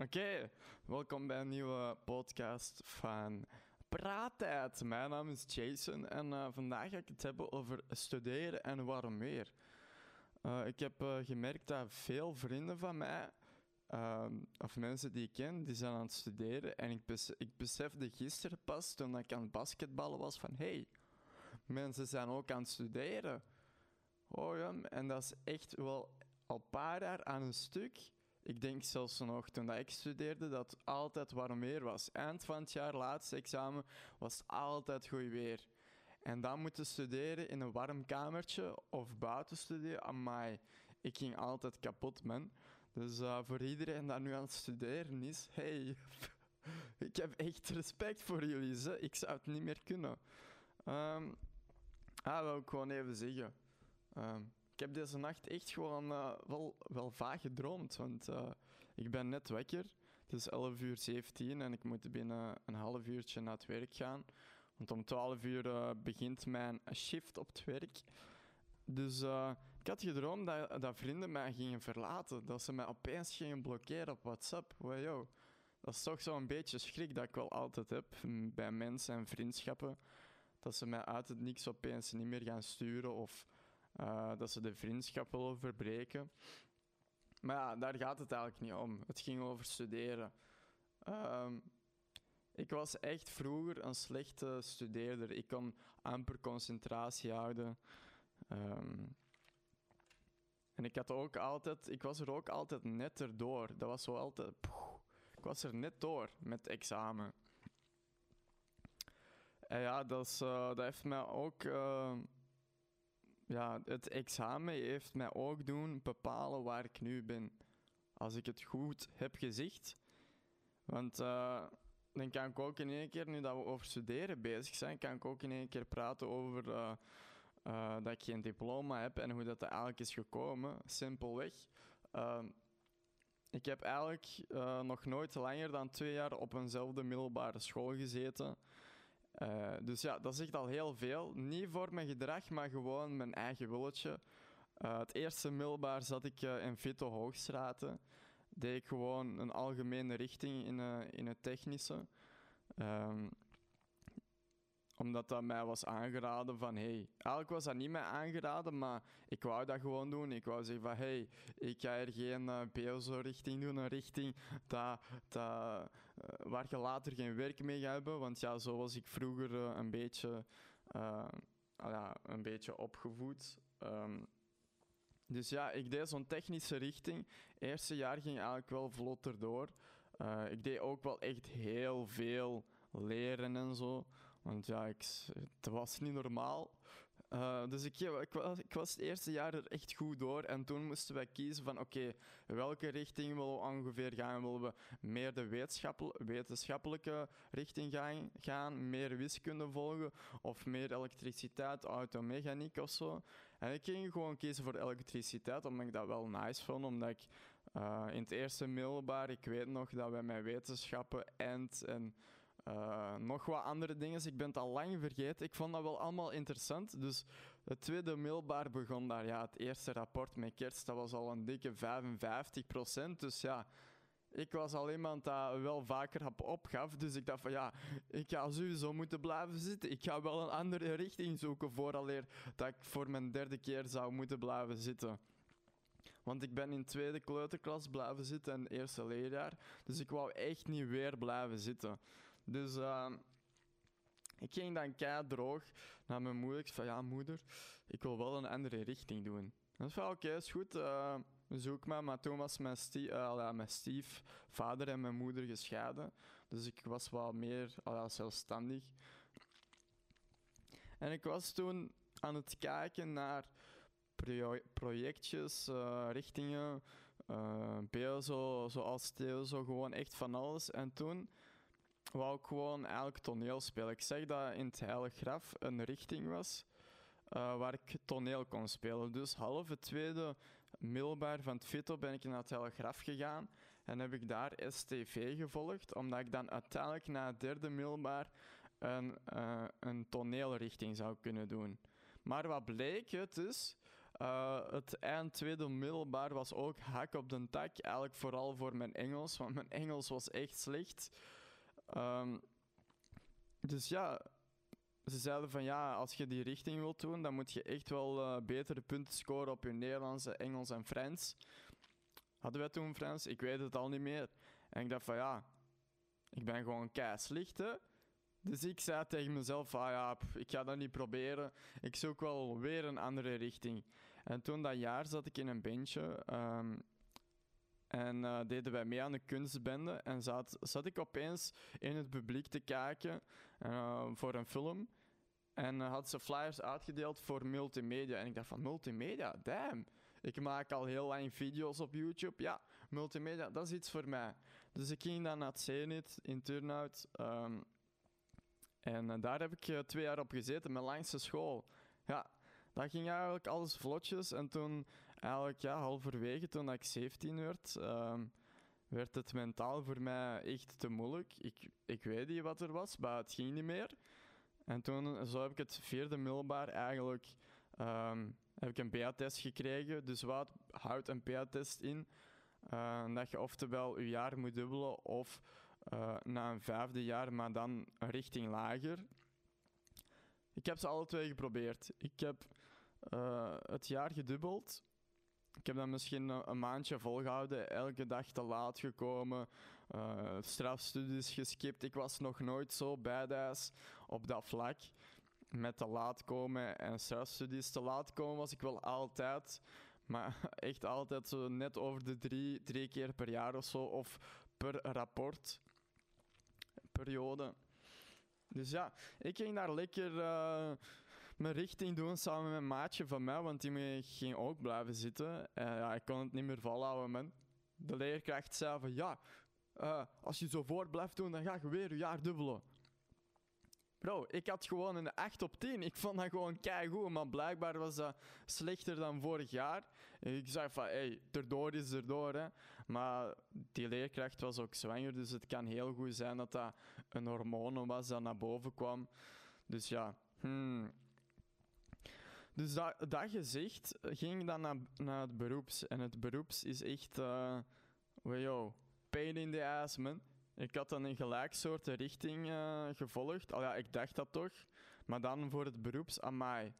Oké, welkom bij een nieuwe podcast van Praattijd. Mijn naam is Jason en uh, vandaag ga ik het hebben over studeren en waarom meer. Uh, ik heb uh, gemerkt dat veel vrienden van mij, ehm, of mensen die ik ken, die zijn aan het studeren. En ik, ik besefte gisteren pas, toen ik aan het basketballen was, van hey, mensen zijn ook aan het studeren. Oh ja, en dat is echt wel al een paar jaar aan een stuk. Ik denk zelfs nog toen ik studeerde dat het altijd warm weer was. Eind van het jaar, laatste examen, was altijd goed weer. En dan moeten studeren in een warm kamertje of buiten studeren, amai, ik ging altijd kapot, man. Dus uh, voor iedereen dat nu aan het studeren is, hey, ik heb echt respect voor jullie. Ik zou het niet meer kunnen. Um, ah, wil ik gewoon even zeggen. Um, ik heb deze nacht echt gewoon uh, wel, wel vaag gedroomd. Want uh, ik ben net wakker. Het is 11 uur 17 en ik moet binnen een half uurtje naar het werk gaan. Want om 12 uur uh, begint mijn shift op het werk. Dus ik had gedroomd dat, dat, vrienden mij gingen verlaten. Dat ze mij opeens gingen blokkeren op WhatsApp. Wow, dat is toch zo'n beetje schrik dat ik wel altijd heb bij mensen en vriendschappen. Dat ze mij uit het niks opeens niet meer gaan sturen of uh, dat ze de vriendschap willen verbreken. Maar ja, daar gaat het eigenlijk niet om. Het ging over studeren. Um, ik was echt vroeger een slechte studeerder. Ik kon amper concentratie houden. Um, en ik had ook altijd, ik was er ook altijd net erdoor. Dat was zo altijd. Ik was er net door met examen. En ja, dat, is, uh, dat heeft mij ook. Uh, ja, het examen heeft mij ook doen bepalen waar ik nu ben. Als ik het goed heb gezegd. Want uh, dan kan ik ook in één keer, nu dat we over studeren bezig zijn, kan ik ook in één keer praten over uh, uh, dat ik geen diploma heb en hoe dat eigenlijk is gekomen. Simpelweg. ik heb eigenlijk nog nooit langer dan twee jaar op eenzelfde middelbare school gezeten. Uh, dus ja, dat zegt al heel veel. Niet voor mijn gedrag, maar gewoon mijn eigen willetje. Uh, het eerste middelbaar zat ik uh, in Vito Hoogstraten. Deed ik gewoon een algemene richting in, in het technische. Um, omdat dat mij was aangeraden van, hey, eigenlijk was dat niet mij aangeraden, maar ik wou dat gewoon doen. Ik wou zeggen van, hey, ik ga er geen uh, BSO-richting doen, een richting dat, dat, uh, waar je later geen werk mee gaat hebben. Want ja, zo was ik vroeger uh, een beetje, ja, een beetje opgevoed. Um, dus ja, ik deed zo'n technische richting. Eerste jaar ging eigenlijk wel vlotter door. ik deed ook wel echt heel veel leren en zo. Want ja, ik, het was niet normaal. Uh, dus ik, ik, was, ik was het eerste jaar er echt goed door. En toen moesten wij kiezen van oké, welke richting willen we ongeveer gaan? Willen we meer de wetenschappelijke richting gaan, gaan, meer wiskunde volgen of meer elektriciteit, automechaniek of zo? En ik ging gewoon kiezen voor elektriciteit, omdat ik dat wel nice vond. Omdat ik uh, in het eerste middelbaar, ik weet nog dat wij met wetenschappen en uh, nog wat andere dingen. Ik ben het al lang vergeten. Ik vond dat wel allemaal interessant. Dus het tweede middelbaar begon daar. Ja, het eerste rapport met kerst, dat was al een dikke 55 procent. Dus ja, ik was al iemand dat wel vaker op opgaf. Dus ik dacht van ja, ik ga sowieso moeten blijven zitten. Ik ga wel een andere richting zoeken vooraleer dat ik voor mijn derde keer zou moeten blijven zitten. Want ik ben in tweede kleuterklas blijven zitten en eerste leerjaar. Dus ik wou echt niet weer blijven zitten. Dus uh, ik ging dan kei droog naar mijn moeder. Ik zei van ja, moeder, ik wil wel een andere richting doen. Dat van oké, is goed. Uh, zoek maar. Maar toen was mijn, stie uh, mijn stiefvader en mijn moeder gescheiden. Dus ik was wat meer zelfstandig. En ik was toen aan het kijken naar projectjes, uh, richtingen, uh, BSO, zoals Theo, zo gewoon echt van alles. En toen wou ik gewoon eigenlijk toneel spelen. Ik zeg dat in het Heilige Graf een richting was uh, waar ik toneel kon spelen. Dus half het tweede middelbaar van het Vito ben ik naar het Heilige Graf gegaan en heb ik daar STV gevolgd, omdat ik dan uiteindelijk na het derde middelbaar een, uh, een toneelrichting zou kunnen doen. Maar wat bleek het is, Uh, het eind tweede middelbaar was ook hak op de tak. Eigenlijk vooral voor mijn Engels, want mijn Engels was echt slecht. Um, dus ja, ze zeiden van ja, als je die richting wilt doen, dan moet je echt wel uh, betere punten scoren op je Nederlands, Engels en Frans. Hadden wij toen Frans? Ik weet het al niet meer. En ik dacht van ja, ik ben gewoon kei slecht hè. Dus ik zei tegen mezelf, ah ja, ik ga dat niet proberen. Ik zoek wel weer een andere richting. En toen dat jaar zat ik in een bandje. Um, en uh, deden wij mee aan de kunstbende. En zat, zat ik opeens in het publiek te kijken uh, voor een film. En uh, had ze flyers uitgedeeld voor multimedia. En ik dacht van, multimedia? Damn. Ik maak al heel lang video's op YouTube. Ja, multimedia, dat is iets voor mij. Dus ik ging dan naar het Zenit in Turnhout. Um, en daar heb ik twee jaar op gezeten, mijn langste school. Ja, dat ging eigenlijk alles vlotjes. En toen eigenlijk ja, halverwege, toen ik 17 werd, uh, werd het mentaal voor mij echt te moeilijk. Ik, ik weet niet wat er was, maar het ging niet meer. En toen zo heb ik het vierde middelbaar eigenlijk um, heb ik een PA-test gekregen. Dus wat houdt een PA-test in? Uh, dat je oftewel je jaar moet dubbelen of uh, na een vijfde jaar, maar dan richting lager. Ik heb ze alle twee geprobeerd. Ik heb uh, het jaar gedubbeld. Ik heb dat misschien een maandje volgehouden, elke dag te laat gekomen, uh, strafstudies geskipt. Ik was nog nooit zo bijdaas op dat vlak. Met te laat komen en strafstudies te laat komen was ik wel altijd. Maar echt altijd zo net over de drie, drie keer per jaar of zo. Of per rapport. Periode. Dus ja, ik ging daar lekker... Uh, mijn richting doen samen met een maatje van mij, want die ging ook blijven zitten. En ja, ik kon het niet meer volhouden. De leerkracht zei van, ja, uh, als je zo voort blijft doen, dan ga je weer je jaar dubbelen. Bro, ik had gewoon een 8 op 10. Ik vond dat gewoon goed, maar blijkbaar was dat slechter dan vorig jaar. Ik zei van, hey, erdoor is erdoor, hè. Maar die leerkracht was ook zwanger, dus het kan heel goed zijn dat dat een hormoon was dat naar boven kwam. Dus ja, hmm, dus dat, gezegd, ging dan naar, naar het beroeps. En het beroeps is echt, uh, yo, pain in the ass, man. Ik had dan een gelijksoorte richting uh, gevolgd. Al ja, ik dacht dat toch. Maar dan voor het beroeps, amai.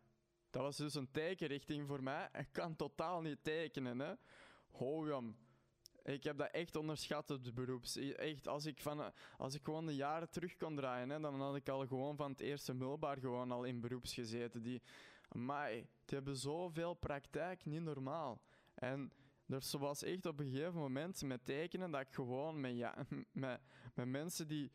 Dat was dus een tekenrichting voor mij. Ik kan totaal niet tekenen, hè. Hogam. Ik heb dat echt onderschat, het beroeps. Echt, als ik, van, als ik gewoon de jaren terug kon draaien, hè, dan had ik al gewoon van het eerste middelbaar gewoon al in beroeps gezeten. Die, maar die hebben zoveel praktijk, niet normaal. En er was echt op een gegeven moment met tekenen dat ik gewoon met, ja, met, met mensen die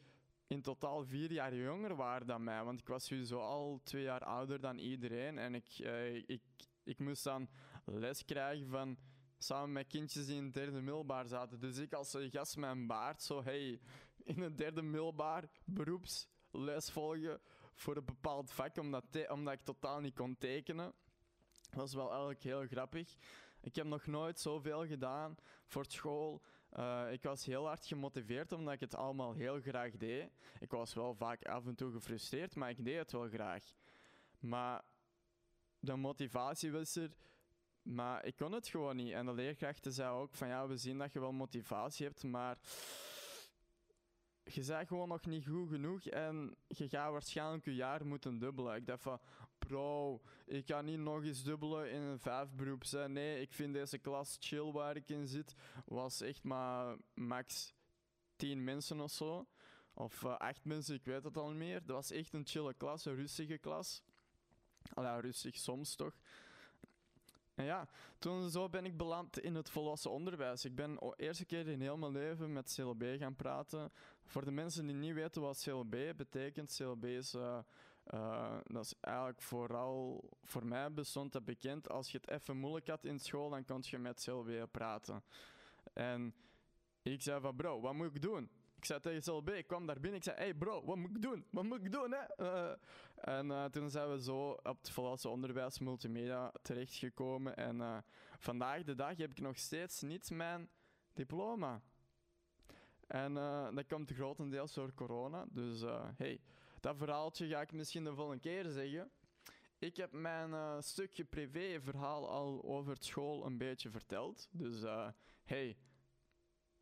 in totaal vier jaar jonger waren dan mij. Want ik was sowieso al twee jaar ouder dan iedereen. En ik, eh, ik, ik moest dan les krijgen van samen met kindjes die in het derde middelbaar zaten. Dus ik als gast met een baard, zo hey, in het derde middelbaar beroepsles volgen voor een bepaald vak, omdat, omdat ik totaal niet kon tekenen. Dat was wel eigenlijk heel grappig. Ik heb nog nooit zoveel gedaan voor school. Uh, ik was heel hard gemotiveerd omdat ik het allemaal heel graag deed. Ik was wel vaak af en toe gefrustreerd, maar ik deed het wel graag. Maar de motivatie was er, maar ik kon het gewoon niet. En de leerkrachten zeiden ook van ja, we zien dat je wel motivatie hebt, maar je bent gewoon nog niet goed genoeg en je gaat waarschijnlijk je jaar moeten dubbelen. Ik dacht van, bro, ik ga niet nog eens dubbelen in een vijfberoep. zijn. Nee, ik vind deze klas chill waar ik in zit. Was echt maar max tien mensen of zo. Of uh, acht mensen, ik weet het al niet meer. Dat was echt een chille klas, een rustige klas. Allee, rustig soms toch. En ja, toen zo ben ik beland in het volwassen onderwijs. Ik ben de eerste keer in heel mijn leven met CLB gaan praten. Voor de mensen die niet weten wat CLB betekent, CLB is, uh, uh, dat is eigenlijk vooral, voor mij bestond dat bekend, als je het even moeilijk had in school, dan kon je met CLB praten. En ik zei van, bro, wat moet ik doen? Ik zei tegen CLB, ik kwam daar binnen, ik zei, hey bro, wat moet ik doen? Wat moet ik doen, hè? Uh, en uh, toen zijn we zo op het volwassen onderwijs multimedia terechtgekomen. En uh, vandaag de dag heb ik nog steeds niet mijn diploma. En uh, dat komt grotendeels door corona. Dus hey, dat verhaaltje ga ik misschien de volgende keer zeggen. ik heb mijn eh, stukje privé-verhaal al over school een beetje verteld. Dus eh, hey,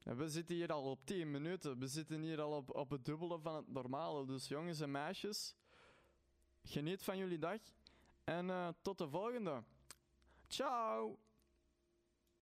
we zitten hier al op 10 minuten. We zitten hier al op, op het dubbele van het normale. Dus jongens en meisjes, geniet van jullie dag. En eh, tot de volgende. Ciao!